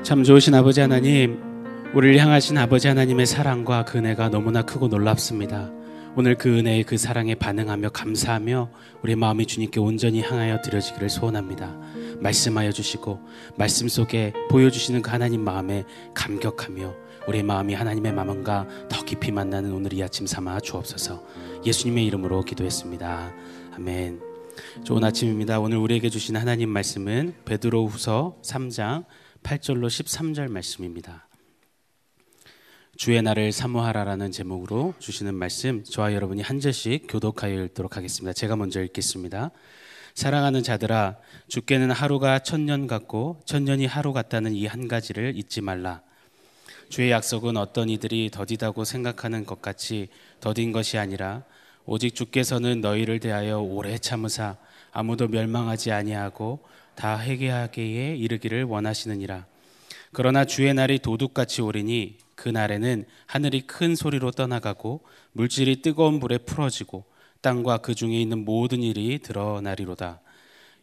참 좋으신 아버지 하나님, 우리를 향하신 아버지 하나님의 사랑과 그 은혜가 너무나 크고 놀랍습니다. 오늘 그 은혜의 그 사랑에 반응하며 감사하며 우리 마음이 주님께 온전히 향하여 드려지기를 소원합니다. 말씀하여 주시고 말씀 속에 보여주시는 그 하나님 마음에 감격하며 우리 마음이 하나님의 마음과 더 깊이 만나는 오늘 이 아침 삼아 주옵소서. 예수님의 이름으로 기도했습니다. 아멘. 좋은 아침입니다. 오늘 우리에게 주신 하나님 말씀은 베드로후서 3장 8절로 13절 말씀입니다. 주의 날을 사모하라라는 제목으로 주시는 말씀 저와 여러분이 한 절씩 교독하여 읽도록 하겠습니다. 제가 먼저 읽겠습니다. 사랑하는 자들아 주께는 하루가 천년 같고 천년이 하루 같다는 이 한 가지를 잊지 말라. 주의 약속은 어떤 이들이 더디다고 생각하는 것 같이 더딘 것이 아니라 오직 주께서는 너희를 대하여 오래 참으사 아무도 멸망하지 아니하고 다 회개하기에 이르기를 원하시느니라. 그러나 주의 날이 도둑같이 오리니 그 날에는 하늘이 큰 소리로 떠나가고 물질이 뜨거운 불에 풀어지고 땅과 그 중에 있는 모든 일이 드러나리로다.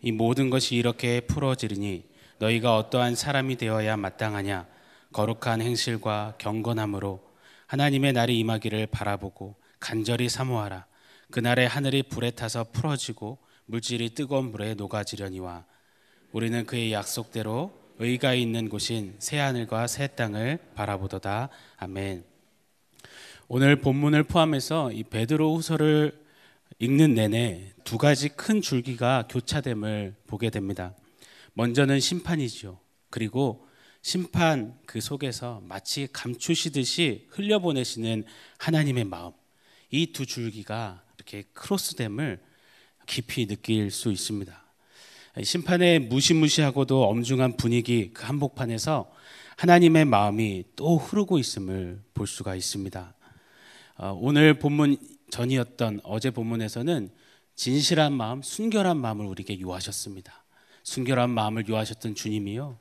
이 모든 것이 이렇게 풀어지리니 너희가 어떠한 사람이 되어야 마땅하냐? 거룩한 행실과 경건함으로 하나님의 날이 임하기를 바라보고 간절히 사모하라. 그날에 하늘이 불에 타서 풀어지고 물질이 뜨거운 불에 녹아지려니와 우리는 그의 약속대로 의가 있는 곳인 새 하늘과 새 땅을 바라보도다. 아멘. 오늘 본문을 포함해서 이 베드로 후서를 읽는 내내 두 가지 큰 줄기가 교차됨을 보게 됩니다. 먼저는 심판이지요. 그리고 심판 그 속에서 마치 감추시듯이 흘려보내시는 하나님의 마음. 이 두 줄기가 이렇게 크로스됨을 깊이 느낄 수 있습니다. 심판의 무시무시하고도 엄중한 분위기 그 한복판에서 하나님의 마음이 또 흐르고 있음을 볼 수가 있습니다. 어, 오늘 본문 전이었던 어제 본문에서는 진실한 마음, 순결한 마음을 우리에게 요하셨습니다. 순결한 마음을 요하셨던 주님이요.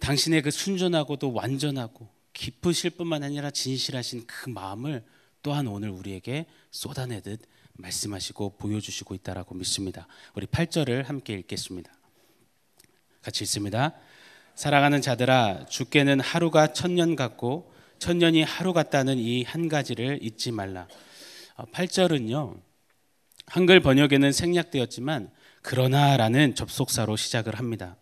당신의 그 순전하고도 완전하고 깊으실 뿐만 아니라 진실하신 그 마음을 또한 오늘 우리에게 쏟아내듯 말씀하시고 보여주시고 있다라고 믿습니다. 우리 8절을 함께 읽겠습니다. 같이 읽습니다. 사랑하는 자들아 주께는 하루가 천년 같고 천년이 하루 같다는 이 한 가지를 잊지 말라. 8절은요. 어, 한글 번역에는 생략되었지만 그러나라는 접속사로 시작을 합니다.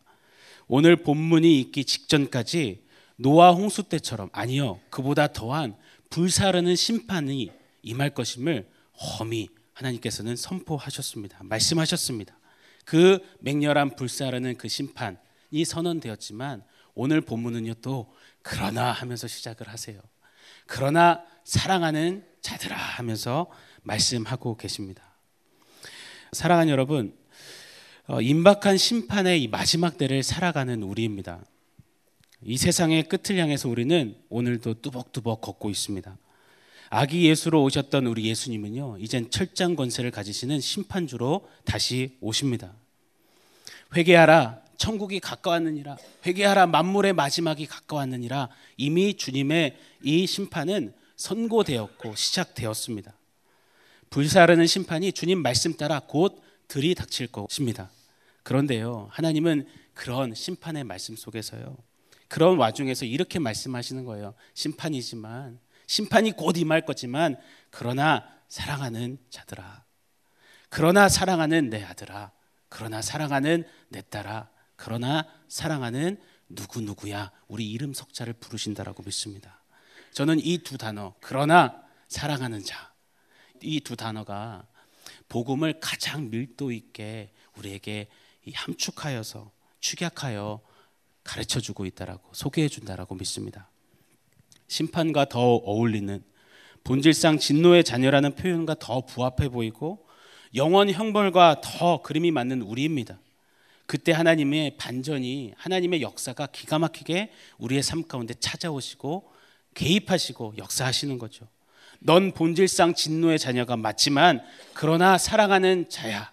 오늘 본문이 있기 직전까지 노아 홍수 때처럼 아니요. 그보다 더한 불사르는 심판이 임할 것임을 험히 하나님께서는 선포하셨습니다. 말씀하셨습니다. 그 맹렬한 불사르는 그 심판이 선언되었지만 오늘 본문은요 또 그러나 하면서 시작을 하세요. 그러나 사랑하는 자들아 하면서 말씀하고 계십니다. 사랑하는 여러분, 어, 임박한 심판의 이 마지막 때를 살아가는 우리입니다. 이 세상의 끝을 향해서 우리는 오늘도 뚜벅뚜벅 걷고 있습니다. 아기 예수로 오셨던 우리 예수님은요, 이젠 철장 권세를 가지시는 심판주로 다시 오십니다. 회개하라, 천국이 가까웠느니라. 회개하라, 만물의 마지막이 가까웠느니라. 이미 주님의 이 심판은 선고되었고 시작되었습니다. 불사르는 심판이 주님 말씀 따라 곧 들이닥칠 것입니다. 그런데요, 하나님은 그런 심판의 말씀 속에서요, 그런 와중에서 이렇게 말씀하시는 거예요. 심판이지만 심판이 곧 임할 거지만 그러나 사랑하는 자들아 그러나 사랑하는 내 아들아 그러나 사랑하는 내 딸아 그러나 사랑하는 누구누구야 우리 이름 석자를 부르신다라고 믿습니다. 저는 이 두 단어 그러나 사랑하는 자 이 두 단어가 복음을 가장 밀도 있게 우리에게 함축하여서 축약하여 가르쳐 주고 있다라고 소개해 준다라고 믿습니다. 심판과 더 어울리는 본질상 진노의 자녀라는 표현과 더 부합해 보이고 영원 형벌과 더 그림이 맞는 우리입니다. 그때 하나님의 반전이 하나님의 역사가 기가 막히게 우리의 삶 가운데 찾아오시고 개입하시고 역사하시는 거죠. 넌 본질상 진노의 자녀가 맞지만 그러나 사랑하는 자야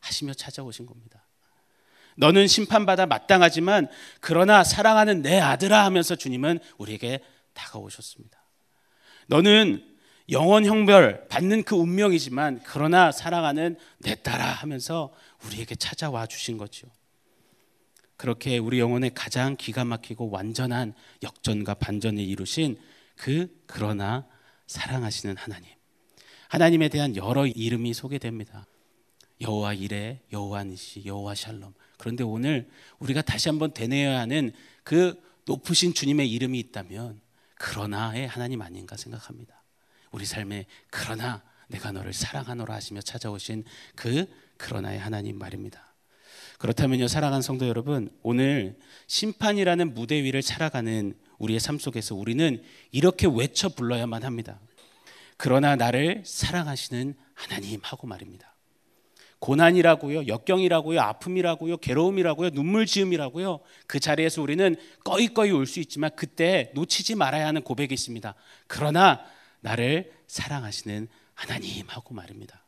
하시며 찾아오신 겁니다. 너는 심판받아 마땅하지만 그러나 사랑하는 내 아들아 하면서 주님은 우리에게 다가오셨습니다. 너는 영원 형벌 받는 그 운명이지만 그러나 사랑하는 내 딸아 하면서 우리에게 찾아와 주신 거죠. 그렇게 우리 영혼에 가장 기가 막히고 완전한 역전과 반전을 이루신 그 그러나 사랑하시는 하나님. 하나님에 대한 여러 이름이 소개됩니다. 여호와 이레, 여호와 니시, 여호와 샬롬. 그런데 오늘 우리가 다시 한번 되뇌어야 하는 그 높으신 주님의 이름이 있다면 그러나의 하나님 아닌가 생각합니다. 우리 삶에 그러나 내가 너를 사랑하노라 하시며 찾아오신 그 그러나의 하나님 말입니다. 그렇다면요, 사랑하는 성도 여러분, 오늘 심판이라는 무대 위를 살아가는 우리의 삶 속에서 우리는 이렇게 외쳐 불러야만 합니다. 그러나 나를 사랑하시는 하나님 하고 말입니다. 고난이라고요, 역경이라고요, 아픔이라고요, 괴로움이라고요, 눈물 지음이라고요. 그 자리에서 우리는 꺼이꺼이 울수 있지만 그때 놓치지 말아야 하는 고백이 있습니다. 그러나 나를 사랑하시는 하나님 하고 말입니다.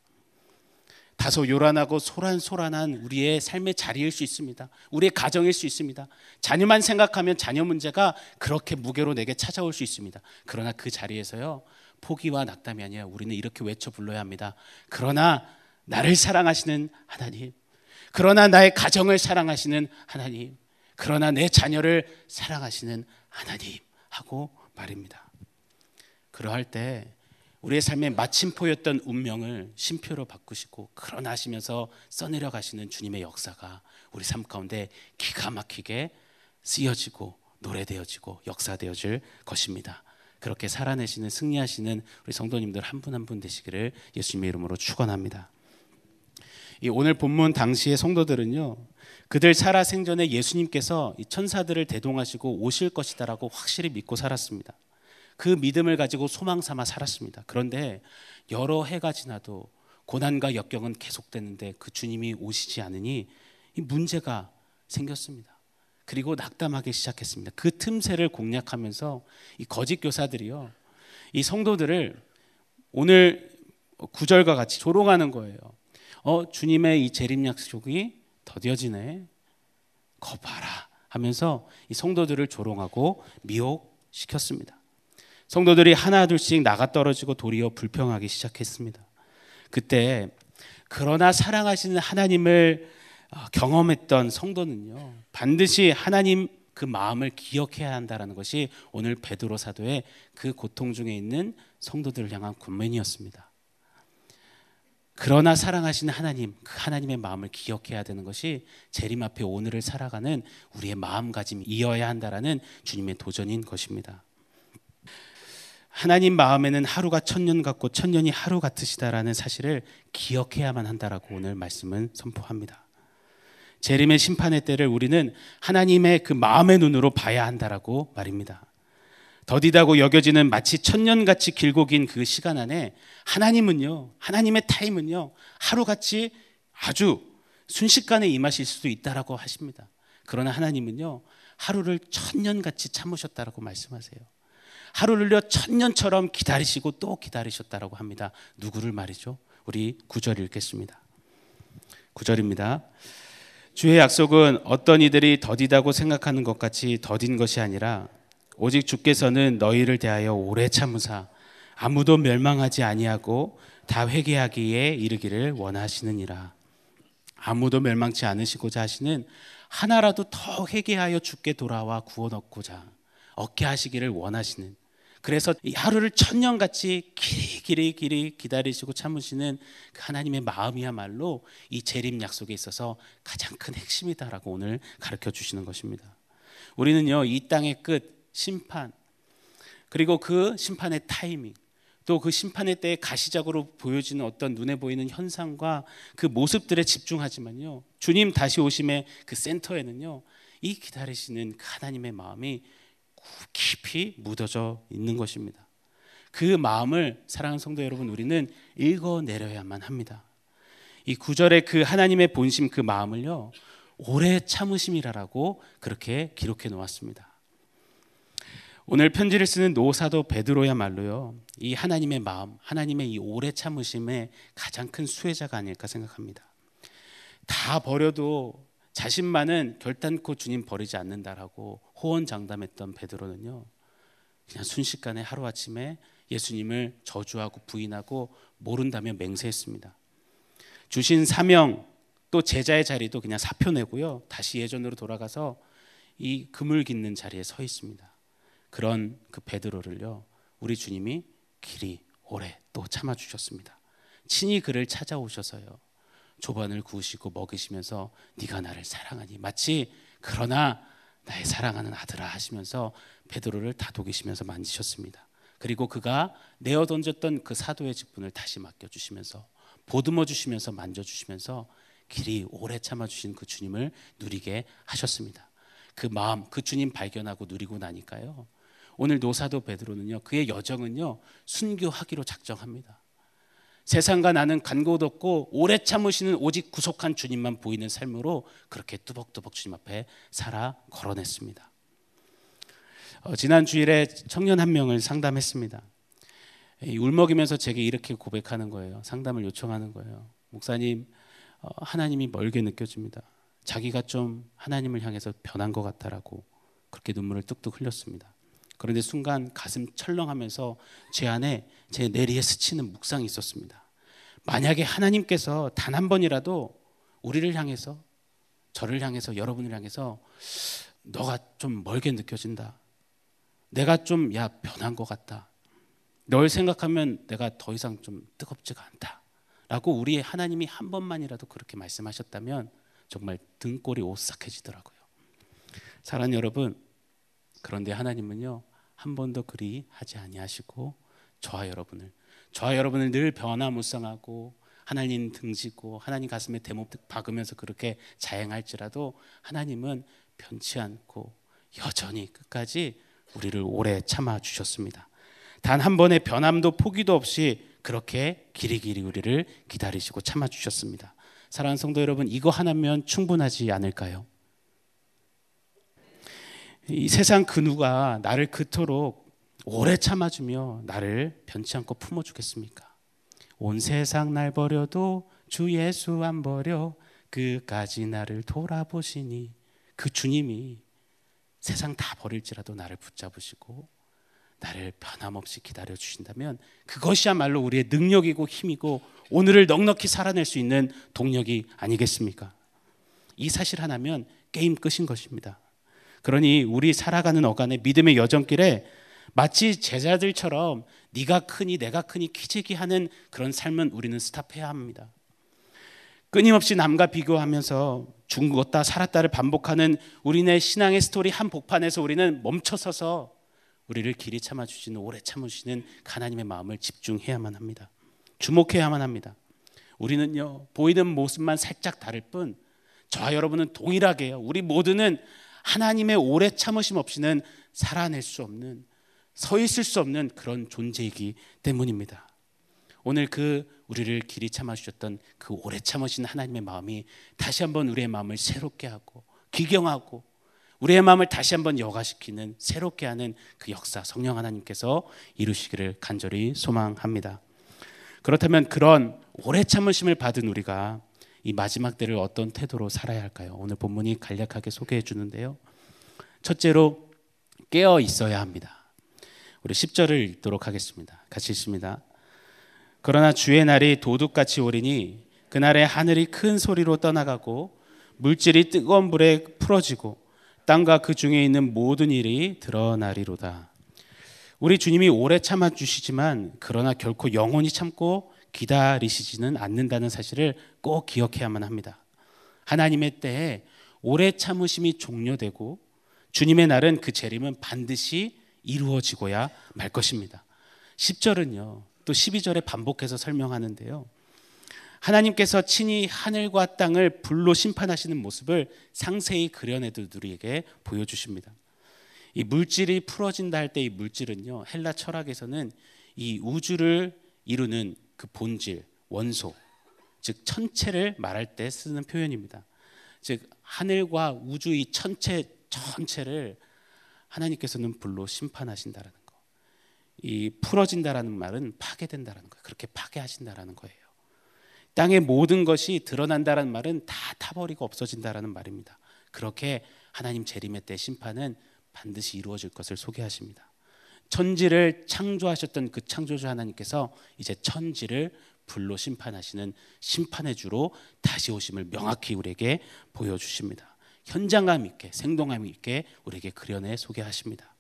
다소 요란하고 소란소란한 우리의 삶의 자리일 수 있습니다. 우리의 가정일 수 있습니다. 자녀만 생각하면 자녀 문제가 그렇게 무게로 내게 찾아올 수 있습니다. 그러나 그 자리에서요, 포기와 낙담이 아니라 우리는 이렇게 외쳐 불러야 합니다. 그러나 나를 사랑하시는 하나님, 그러나 나의 가정을 사랑하시는 하나님, 그러나 내 자녀를 사랑하시는 하나님 하고 말입니다. 그러할 때 우리의 삶의 마침표였던 운명을 쉼표로 바꾸시고 그러나 하시면서 써내려 가시는 주님의 역사가 우리 삶 가운데 기가 막히게 쓰여지고 노래되어지고 역사되어질 것입니다. 그렇게 살아내시는 승리하시는 우리 성도님들 한 분 한분 되시기를 예수님의 이름으로 축원합니다. 이 오늘 본문 당시의 성도들은요. 그들 살아 생전에 예수님께서 천사들을 대동하시고 오실 것이다라고 확실히 믿고 살았습니다. 그 믿음을 가지고 소망 삼아 살았습니다. 그런데 여러 해가 지나도 고난과 역경은 계속되는데 그 주님이 오시지 않으니 이 문제가 생겼습니다. 그리고 낙담하기 시작했습니다. 그 틈새를 공략하면서 이 거짓 교사들이요. 이 성도들을 오늘 구절과 같이 조롱하는 거예요. 어, 주님의 이 재림 약속이 더뎌지네. 거 봐라 하면서 이 성도들을 조롱하고 미혹시켰습니다. 성도들이 하나 둘씩 나가 떨어지고 도리어 불평하기 시작했습니다. 그때 그러나 사랑하시는 하나님을 어, 경험했던 성도는요 반드시 하나님 그 마음을 기억해야 한다라는 것이 오늘 베드로 사도의 그 고통 중에 있는 성도들을 향한 군면이었습니다. 그러나 사랑하시는 하나님, 그 하나님의 마음을 기억해야 되는 것이 재림 앞에 오늘을 살아가는 우리의 마음가짐이어야 한다라는 주님의 도전인 것입니다. 하나님 마음에는 하루가 천년 같고 천년이 하루 같으시다라는 사실을 기억해야만 한다라고 오늘 말씀은 선포합니다. 재림의 심판의 때를 우리는 하나님의 그 마음의 눈으로 봐야 한다라고 말입니다. 더디다고 여겨지는 마치 천년같이 길고 긴 그 시간 안에 하나님은요, 하나님의 타임은요, 하루같이 아주 순식간에 임하실 수도 있다라고 하십니다. 그러나 하나님은요, 하루를 천년같이 참으셨다라고 말씀하세요. 하루를요 천년처럼 기다리시고 또 기다리셨다라고 합니다. 누구를 말이죠? 우리 구절 읽겠습니다. 구절입니다. 주의 약속은 어떤 이들이 더디다고 생각하는 것 같이 더딘 것이 아니라 오직 주께서는 너희를 대하여 오래 참으사 아무도 멸망하지 아니하고 다 회개하기에 이르기를 원하시느니라. 아무도 멸망치 않으시고자 하시는 하나라도 더 회개하여 주께 돌아와 구원 얻고자 얻게 하시기를 원하시는 그래서 하루를 천년같이 길이 길이 길이 기다리시고 참으시는 그 하나님의 마음이야말로 이 재림 약속에 있어서 가장 큰 핵심이다라고 오늘 가르쳐 주시는 것입니다. 우리는요 이 땅의 끝 심판 그리고 그 심판의 타이밍 또 그 심판의 때에 가시적으로 보여지는 어떤 눈에 보이는 현상과 그 모습들에 집중하지만요 주님 다시 오심의 그 센터에는요 이 기다리시는 그 하나님의 마음이 깊이 묻어져 있는 것입니다. 그 마음을 사랑하는 성도 여러분 우리는 읽어내려야만 합니다. 이 구절의 그 하나님의 본심 그 마음을요 오래 참으심이라고 그렇게 기록해 놓았습니다. 오늘 편지를 쓰는 노사도 베드로야말로요 이 하나님의 마음, 하나님의 이 오래 참으심의 가장 큰 수혜자가 아닐까 생각합니다. 다 버려도 자신만은 결단코 주님 버리지 않는다라고 호언장담했던 베드로는요. 그냥 순식간에 하루아침에 예수님을 저주하고 부인하고 모른다며 맹세했습니다. 주신 사명, 또 제자의 자리도 그냥 사표 내고요. 다시 예전으로 돌아가서 이 금을 깃는 자리에 서 있습니다. 그런 그 베드로를요. 우리 주님이 길이 오래 또 참아 주셨습니다. 친히 그를 찾아오셔서요. 조반을 구우시고 먹이시면서 네가 나를 사랑하니 마치 그러나 나의 사랑하는 아들아 하시면서 베드로를 다독이시면서 만지셨습니다. 그리고 그가 내어 던졌던 그 사도의 직분을 다시 맡겨 주시면서 보듬어 주시면서 만져 주시면서 길이 오래 참아 주신 그 주님을 누리게 하셨습니다. 그 마음 그 주님 발견하고 누리고 나니까요. 오늘 노사도 베드로는요. 그의 여정은요. 순교하기로 작정합니다. 세상과 나는 간곳 없고 오래 참으시는 오직 구속한 주님만 보이는 삶으로 그렇게 뚜벅뚜벅 주님 앞에 살아 걸어냈습니다. 어, 지난 주일에 청년 한 명을 상담했습니다. 울먹이면서 제게 이렇게 고백하는 거예요. 상담을 요청하는 거예요. 목사님, 어, 하나님이 멀게 느껴집니다. 자기가 좀 하나님을 향해서 변한 것 같다라고 그렇게 눈물을 뚝뚝 흘렸습니다. 그런데 순간 가슴 철렁하면서 제 안에 제 내리에 스치는 묵상이 있었습니다. 만약에 하나님께서 단 한 번이라도 우리를 향해서 저를 향해서 여러분을 향해서 너가 좀 멀게 느껴진다. 내가 좀 야 변한 것 같다. 널 생각하면 내가 더 이상 좀 뜨겁지가 않다. 라고 우리 하나님이 한 번만이라도 그렇게 말씀하셨다면 정말 등골이 오싹해지더라고요. 사랑하는 여러분, 그런데 하나님은요 한 번도 그리 하지 아니하시고 저와 여러분을 저와 여러분을 늘 변화무쌍하고 하나님 등지고 하나님 가슴에 대목 박으면서 그렇게 자행할지라도 하나님은 변치 않고 여전히 끝까지 우리를 오래 참아 주셨습니다. 단 한 번의 변함도 포기도 없이 그렇게 길이길이 우리를 기다리시고 참아 주셨습니다. 사랑하는 성도 여러분, 이거 하나면 충분하지 않을까요? 이 세상 그 누가 나를 그토록 오래 참아주며 나를 변치 않고 품어주겠습니까? 온 세상 날 버려도 주 예수 안 버려 그까지 나를 돌아보시니 그 주님이 세상 다 버릴지라도 나를 붙잡으시고 나를 변함없이 기다려 주신다면 그것이야말로 우리의 능력이고 힘이고 오늘을 넉넉히 살아낼 수 있는 동력이 아니겠습니까? 이 사실 하나면 게임 끝인 것입니다. 그러니 우리 살아가는 어간의 믿음의 여정길에 마치 제자들처럼 네가 크니 내가 크니 키재기하는 그런 삶은 우리는 스탑해야 합니다. 끊임없이 남과 비교하면서 죽었다 살았다를 반복하는 우리네 신앙의 스토리 한 복판에서 우리는 멈춰서서 우리를 길이 참아 주시는 오래 참으시는 하나님의 마음을 집중해야만 합니다. 주목해야만 합니다. 우리는요 보이는 모습만 살짝 다를 뿐 저와 여러분은 동일하게요. 우리 모두는 하나님의 오래 참으심 없이는 살아낼 수 없는 서 있을 수 없는 그런 존재이기 때문입니다. 오늘 그 우리를 길이 참아 주셨던 그 오래 참으신 하나님의 마음이 다시 한번 우리의 마음을 새롭게 하고 기경하고 우리의 마음을 다시 한번 여가시키는 새롭게 하는 그 역사 성령 하나님께서 이루시기를 간절히 소망합니다. 그렇다면 그런 오래 참으심을 받은 우리가 이 마지막 때를 어떤 태도로 살아야 할까요? 오늘 본문이 간략하게 소개해 주는데요. 첫째로 깨어 있어야 합니다. 우리 10절을 읽도록 하겠습니다. 같이 읽습니다. 그러나 주의 날이 도둑같이 오리니 그날에 하늘이 큰 소리로 떠나가고 물질이 뜨거운 불에 풀어지고 땅과 그 중에 있는 모든 일이 드러나리로다. 우리 주님이 오래 참아 주시지만 그러나 결코 영원히 참고 기다리시지는 않는다는 사실을 꼭 기억해야만 합니다. 하나님의 때에 오래 참으심이 종료되고 주님의 날은 그 재림은 반드시 이루어지고야 말 것입니다. 10절은요. 또 12절에 반복해서 설명하는데요. 하나님께서 친히 하늘과 땅을 불로 심판하시는 모습을 상세히 그려내도 우리에게 보여주십니다. 이 물질이 풀어진다 할 때 이 물질은요 헬라 철학에서는 이 우주를 이루는 그 본질, 원소, 즉 천체를 말할 때 쓰는 표현입니다. 즉 하늘과 우주 이 천체 전체를 하나님께서는 불로 심판하신다라는 거. 이 풀어진다라는 말은 파괴된다라는 거예요. 그렇게 파괴하신다라는 거예요. 땅의 모든 것이 드러난다라는 말은 다 타버리고 없어진다라는 말입니다. 그렇게 하나님 재림의 때 심판은 반드시 이루어질 것을 소개하십니다. 천지를 창조하셨던 그 창조주 하나님께서 이제 천지를 불로 심판하시는 심판의 주로 다시 오심을 명확히 우리에게 보여주십니다. 현장감 있게 생동감 있게 우리에게 그려내 소개하십니다.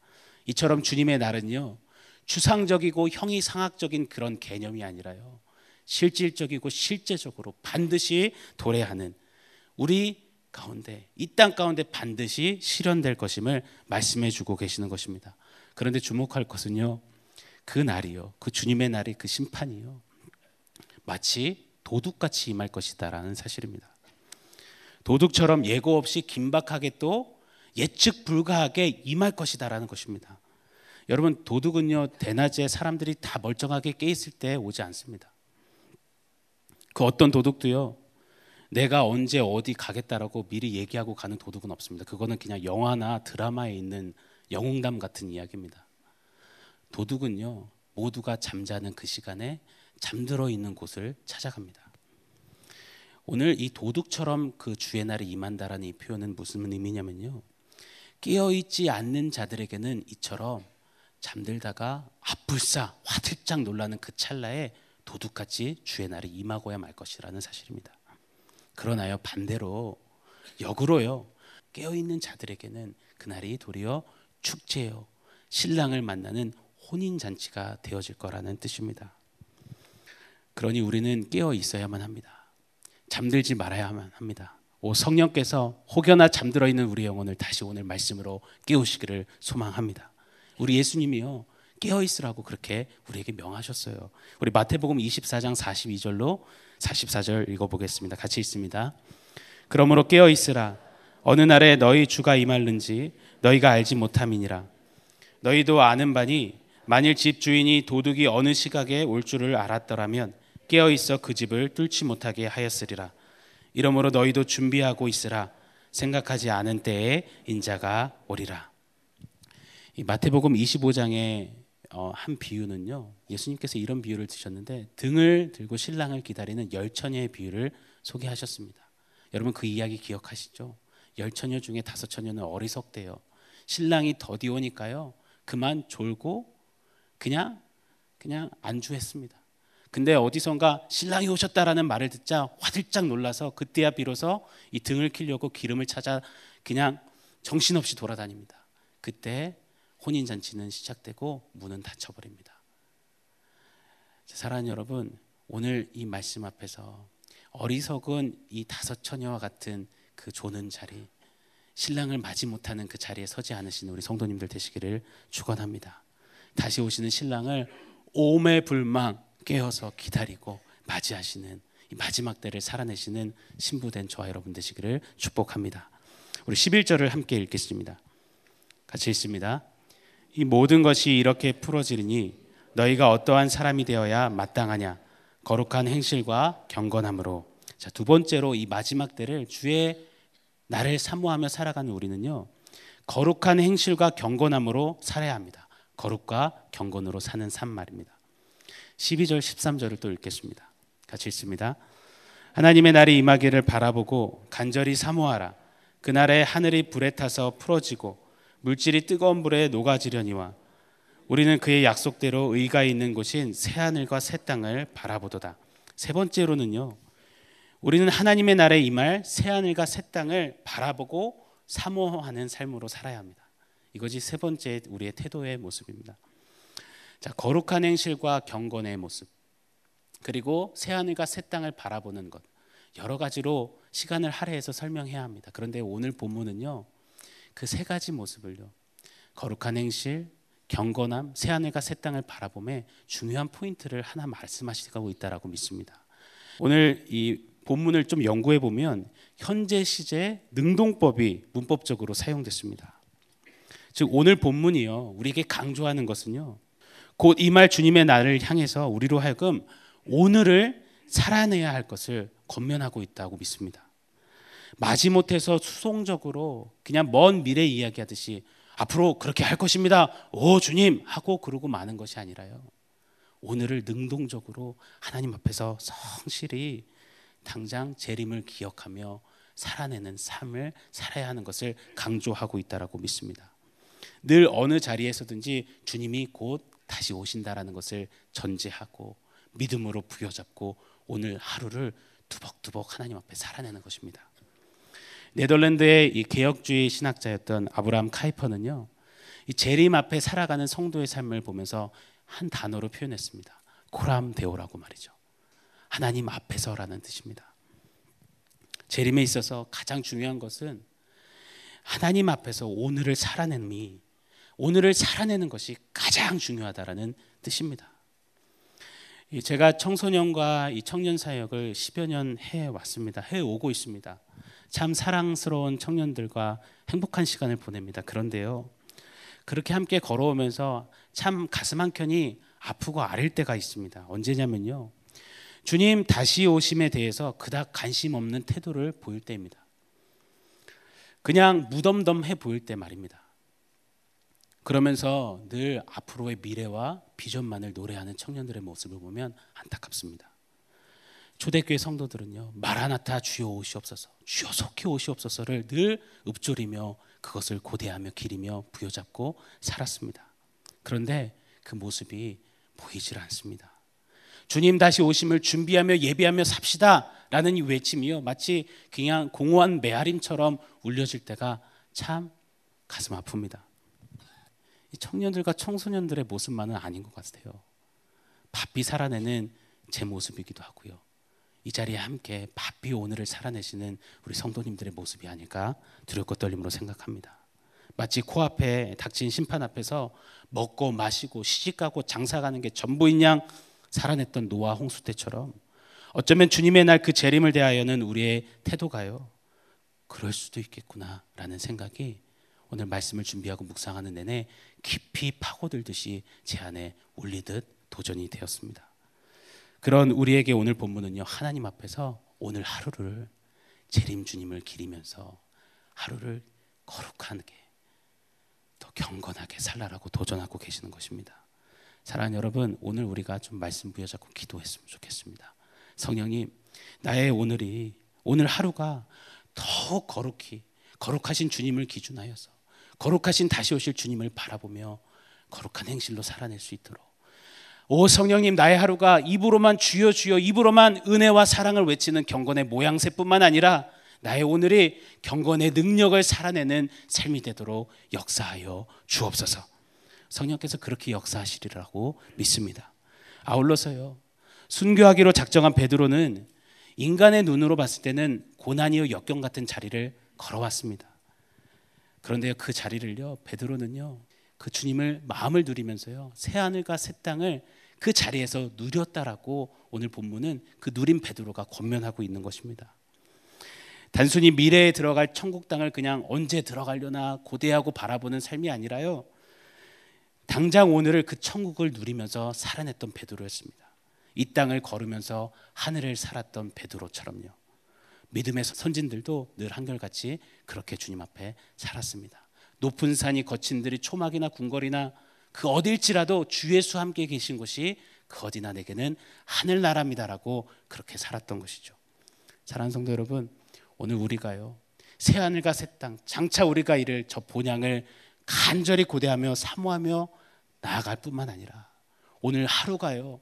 이처럼 주님의 날은요 추상적이고 형이상학적인 그런 개념이 아니라요 실질적이고 실제적으로 반드시 도래하는 우리 가운데 이 땅 가운데 반드시 실현될 것임을 말씀해 주고 계시는 것입니다. 그런데 주목할 것은요. 그 날이요. 그 주님의 날이 그 심판이요. 마치 도둑같이 임할 것이다라는 사실입니다. 도둑처럼 예고 없이 긴박하게 또 예측 불가하게 임할 것이다라는 것입니다. 여러분 도둑은요 대낮에 사람들이 다 멀쩡하게 깨 있을 때 오지 않습니다. 그 어떤 도둑도요 내가 언제 어디 가겠다라고 미리 얘기하고 가는 도둑은 없습니다. 그거는 그냥 영화나 드라마에 있는 영웅담 같은 이야기입니다. 도둑은요, 모두가 잠자는 그 시간에 잠들어 있는 곳을 찾아갑니다. 오늘 이 도둑처럼 그 주의 날이 임한다라는 이 표현은 무슨 의미냐면요. 깨어 있지 않는 자들에게는 이처럼 잠들다가 아불싸 화들짝 놀라는 그 찰나에 도둑같이 주의 날이 임하고야 말 것이라는 사실입니다. 그러나요 반대로 역으로요 깨어 있는 자들에게는 그날이 도리어 축제요 신랑을 만나는 혼인 잔치가 되어질 거라는 뜻입니다. 그러니 우리는 깨어 있어야만 합니다. 잠들지 말아야만 합니다. 오 성령께서 혹여나 잠들어 있는 우리 영혼을 다시 오늘 말씀으로 깨우시기를 소망합니다. 우리 예수님이요 깨어 있으라고 그렇게 우리에게 명하셨어요. 우리 마태복음 24장 42절로 44절 읽어 보겠습니다. 같이 있습니다. 그러므로 깨어 있으라. 어느 날에 너희 주가 임할는지 너희가 알지 못함이니라. 너희도 아는 바니 만일 집 주인이 도둑이 어느 시각에 올 줄을 알았더라면 깨어 있어 그 집을 뚫지 못하게 하였으리라. 이러므로 너희도 준비하고 있으라. 생각하지 않은 때에 인자가 오리라. 마태복음 25장에 어, 한 비유는요. 예수님께서 이런 비유를 드셨는데 등을 들고 신랑을 기다리는 열 처녀의 비유를 소개하셨습니다. 여러분 그 이야기 기억하시죠? 열 처녀 중에 다섯 처녀는 어리석대요. 신랑이 더디 오니까요. 그만 졸고 그냥 그냥 안주했습니다. 근데 어디선가 신랑이 오셨다라는 말을 듣자 화들짝 놀라서 그때야 비로소 이 등을 키려고 기름을 찾아 그냥 정신없이 돌아다닙니다. 그때 혼인 잔치는 시작되고 문은 닫혀버립니다. 사랑하는 여러분, 오늘 이 말씀 앞에서 어리석은 이 다섯 처녀와 같은 그 조는 자리, 신랑을 맞이 못하는 그 자리에 서지 않으시는 우리 성도님들 되시기를 축원합니다. 다시 오시는 신랑을 오매불망 깨어서 기다리고 맞이하시는 이 마지막 때를 살아내시는 신부된 저와 여러분 되시기를 축복합니다. 우리 11절을 함께 읽겠습니다. 같이 읽습니다. 이 모든 것이 이렇게 풀어지리니 너희가 어떠한 사람이 되어야 마땅하냐 거룩한 행실과 경건함으로 자, 두 번째로 이 마지막 때를 주의 나를 사모하며 살아가는 우리는요. 거룩한 행실과 경건함으로 살아야 합니다. 거룩과 경건으로 사는 삶 말입니다. 12절 13절을 또 읽겠습니다. 같이 읽습니다. 하나님의 날이 임하기를 바라보고 간절히 사모하라. 그날에 하늘이 불에 타서 풀어지고 물질이 뜨거운 불에 녹아지려니와 우리는 그의 약속대로 의가 있는 곳인 새 하늘과 새 땅을 바라보도다. 세 번째로는요. 우리는 하나님의 나라에 임할 새 하늘과 새 땅을 바라보고 사모하는 삶으로 살아야 합니다. 이것이 세 번째 우리의 태도의 모습입니다. 자, 거룩한 행실과 경건의 모습. 그리고 새 하늘과 새 땅을 바라보는 것. 여러 가지로 시간을 할애해서 설명해야 합니다. 그런데 오늘 본문은요. 그 세 가지 모습을요. 거룩한 행실, 경건함, 새 하늘과 새 땅을 바라봄에 중요한 포인트를 하나 말씀하시고 있다라고 믿습니다. 오늘 이 본문을 좀 연구해 보면 현재 시제 능동법이 문법적으로 사용됐습니다. 즉 오늘 본문이요 우리에게 강조하는 것은요 곧 이 말 주님의 날을 향해서 우리로 하여금 오늘을 살아내야 할 것을 권면하고 있다고 믿습니다. 마지못해서 수송적으로 그냥 먼 미래 이야기하듯이 앞으로 그렇게 할 것입니다. 오 주님 하고 그러고 마는 것이 아니라요. 오늘을 능동적으로 하나님 앞에서 성실히 당장 재림을 기억하며 살아내는 삶을 살아야 하는 것을 강조하고 있다라고 믿습니다. 늘 어느 자리에서든지 주님이 곧 다시 오신다라는 것을 전제하고 믿음으로 부여잡고 오늘 하루를 두벅두벅 하나님 앞에 살아내는 것입니다. 네덜란드의 이 개혁주의 신학자였던 아브라함 카이퍼는요. 이 재림 앞에 살아가는 성도의 삶을 보면서 한 단어로 표현했습니다. 코람 데오라고 말이죠. 하나님 앞에서라는 뜻입니다. 재림에 있어서 가장 중요한 것은 하나님 앞에서 오늘을 살아내는 오늘을 살아내는 것이 가장 중요하다라는 뜻입니다. 제가 청소년과 이 청년 사역을 10여 년 해 왔습니다. 해 오고 있습니다. 참 사랑스러운 청년들과 행복한 시간을 보냅니다. 그런데요. 그렇게 함께 걸어오면서 참 가슴 한 켠이 아프고 아릴 때가 있습니다. 언제냐면요. 주님 다시 오심에 대해서 그닥 관심 없는 태도를 보일 때입니다. 그냥 무덤덤해 보일 때 말입니다. 그러면서 늘 앞으로의 미래와 비전만을 노래하는 청년들의 모습을 보면 안타깝습니다. 초대교회 성도들은요 마라나타 주여 오시옵소서 주여 속히 오시옵소서를 늘 읊조리며 그것을 고대하며 기리며 부여잡고 살았습니다. 그런데 그 모습이 보이질 않습니다. 주님 다시 오심을 준비하며 예비하며 삽시다 라는 이 외침이요 마치 그냥 공허한 메아림처럼 울려질 때가 참 가슴 아픕니다. 청년들과 청소년들의 모습만은 아닌 것 같아요. 바삐 살아내는 제 모습이기도 하고요. 이 자리에 함께 바삐 오늘을 살아내시는 우리 성도님들의 모습이 아닐까 두렵고 떨림으로 생각합니다. 마치 코앞에 닥친 심판 앞에서 먹고 마시고 시집가고 장사가는 게 전부인 양 살아냈던 노아 홍수 때처럼 어쩌면 주님의 날 그 재림을 대하여는 우리의 태도가요. 그럴 수도 있겠구나라는 생각이 오늘 말씀을 준비하고 묵상하는 내내 깊이 파고들듯이 제 안에 울리듯 도전이 되었습니다. 그런 우리에게 오늘 본문은요 하나님 앞에서 오늘 하루를 재림 주님을 기리면서 하루를 거룩하게 더 경건하게 살라라고 도전하고 계시는 것입니다. 사랑하는 여러분 오늘 우리가 좀 말씀 부여잡고 기도했으면 좋겠습니다. 성령님 나의 오늘이 오늘 하루가 더 거룩히 거룩하신 주님을 기준하여서 거룩하신 다시 오실 주님을 바라보며 거룩한 행실로 살아낼 수 있도록 오 성령님 나의 하루가 입으로만 주여 주여 입으로만 은혜와 사랑을 외치는 경건의 모양새뿐만 아니라 나의 오늘이 경건의 능력을 살아내는 삶이 되도록 역사하여 주옵소서. 성령께서 그렇게 역사하시리라고 믿습니다. 아울러서요. 순교하기로 작정한 베드로는 인간의 눈으로 봤을 때는 고난이요 역경 같은 자리를 걸어왔습니다. 그런데 그 자리를요 베드로는요 그 주님을 마음을 누리면서요 새 하늘과 새 땅을 그 자리에서 누렸다라고 오늘 본문은 그 누린 베드로가 권면하고 있는 것입니다. 단순히 미래에 들어갈 천국 땅을 그냥 언제 들어가려나 고대하고 바라보는 삶이 아니라요. 당장 오늘을 그 천국을 누리면서 살아냈던 베드로였습니다. 이 땅을 걸으면서 하늘을 살았던 베드로처럼요. 믿음의 선진들도 늘 한결같이 그렇게 주님 앞에 살았습니다. 높은 산이 거친 들이 초막이나 궁궐이나 그 어딜지라도 주 예수 함께 계신 곳이 그 어디나 내게는 하늘나라입니다라고 그렇게 살았던 것이죠. 사랑하는 성도 여러분, 오늘 우리가요 새 하늘과 새 땅, 장차 우리가 이를 저 본향을 간절히 고대하며 사모하며 나아갈 뿐만 아니라 오늘 하루가요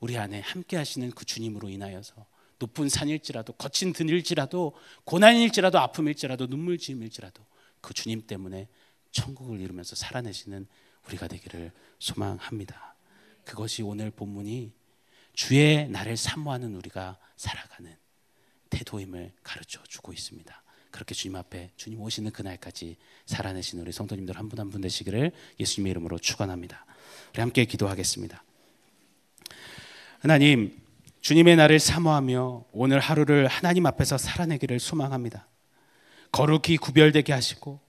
우리 안에 함께 하시는 그 주님으로 인하여서 높은 산일지라도 거친 들일지라도 고난일지라도 아픔일지라도 눈물지음일지라도 그 주님 때문에 천국을 이루면서 살아내시는 우리가 되기를 소망합니다. 그것이 오늘 본문이 주의 나를 사모하는 우리가 살아가는 태도임을 가르쳐 주고 있습니다. 그렇게 주님 앞에 주님 오시는 그날까지 살아내신 우리 성도님들 한분 한 분 되시기를 예수님의 이름으로 축원합니다. 우리 함께 기도하겠습니다. 하나님 주님의 날을 사모하며 오늘 하루를 하나님 앞에서 살아내기를 소망합니다. 거룩히 구별되게 하시고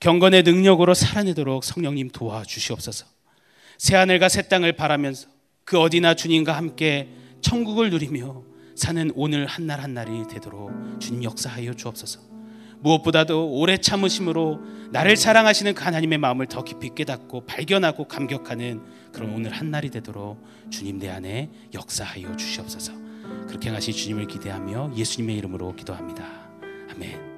경건의 능력으로 살아내도록 성령님 도와주시옵소서. 새 하늘과 새 땅을 바라면서 그 어디나 주님과 함께 천국을 누리며 사는 오늘 한 날 한날이 되도록 주님 역사하여 주옵소서. 무엇보다도 오래 참으심으로 나를 사랑하시는 그 하나님의 마음을 더 깊이 깨닫고 발견하고 감격하는 그런 오늘 한 날이 되도록 주님 내 안에 역사하여 주시옵소서. 그렇게 하시 주님을 기대하며 예수님의 이름으로 기도합니다. 아멘.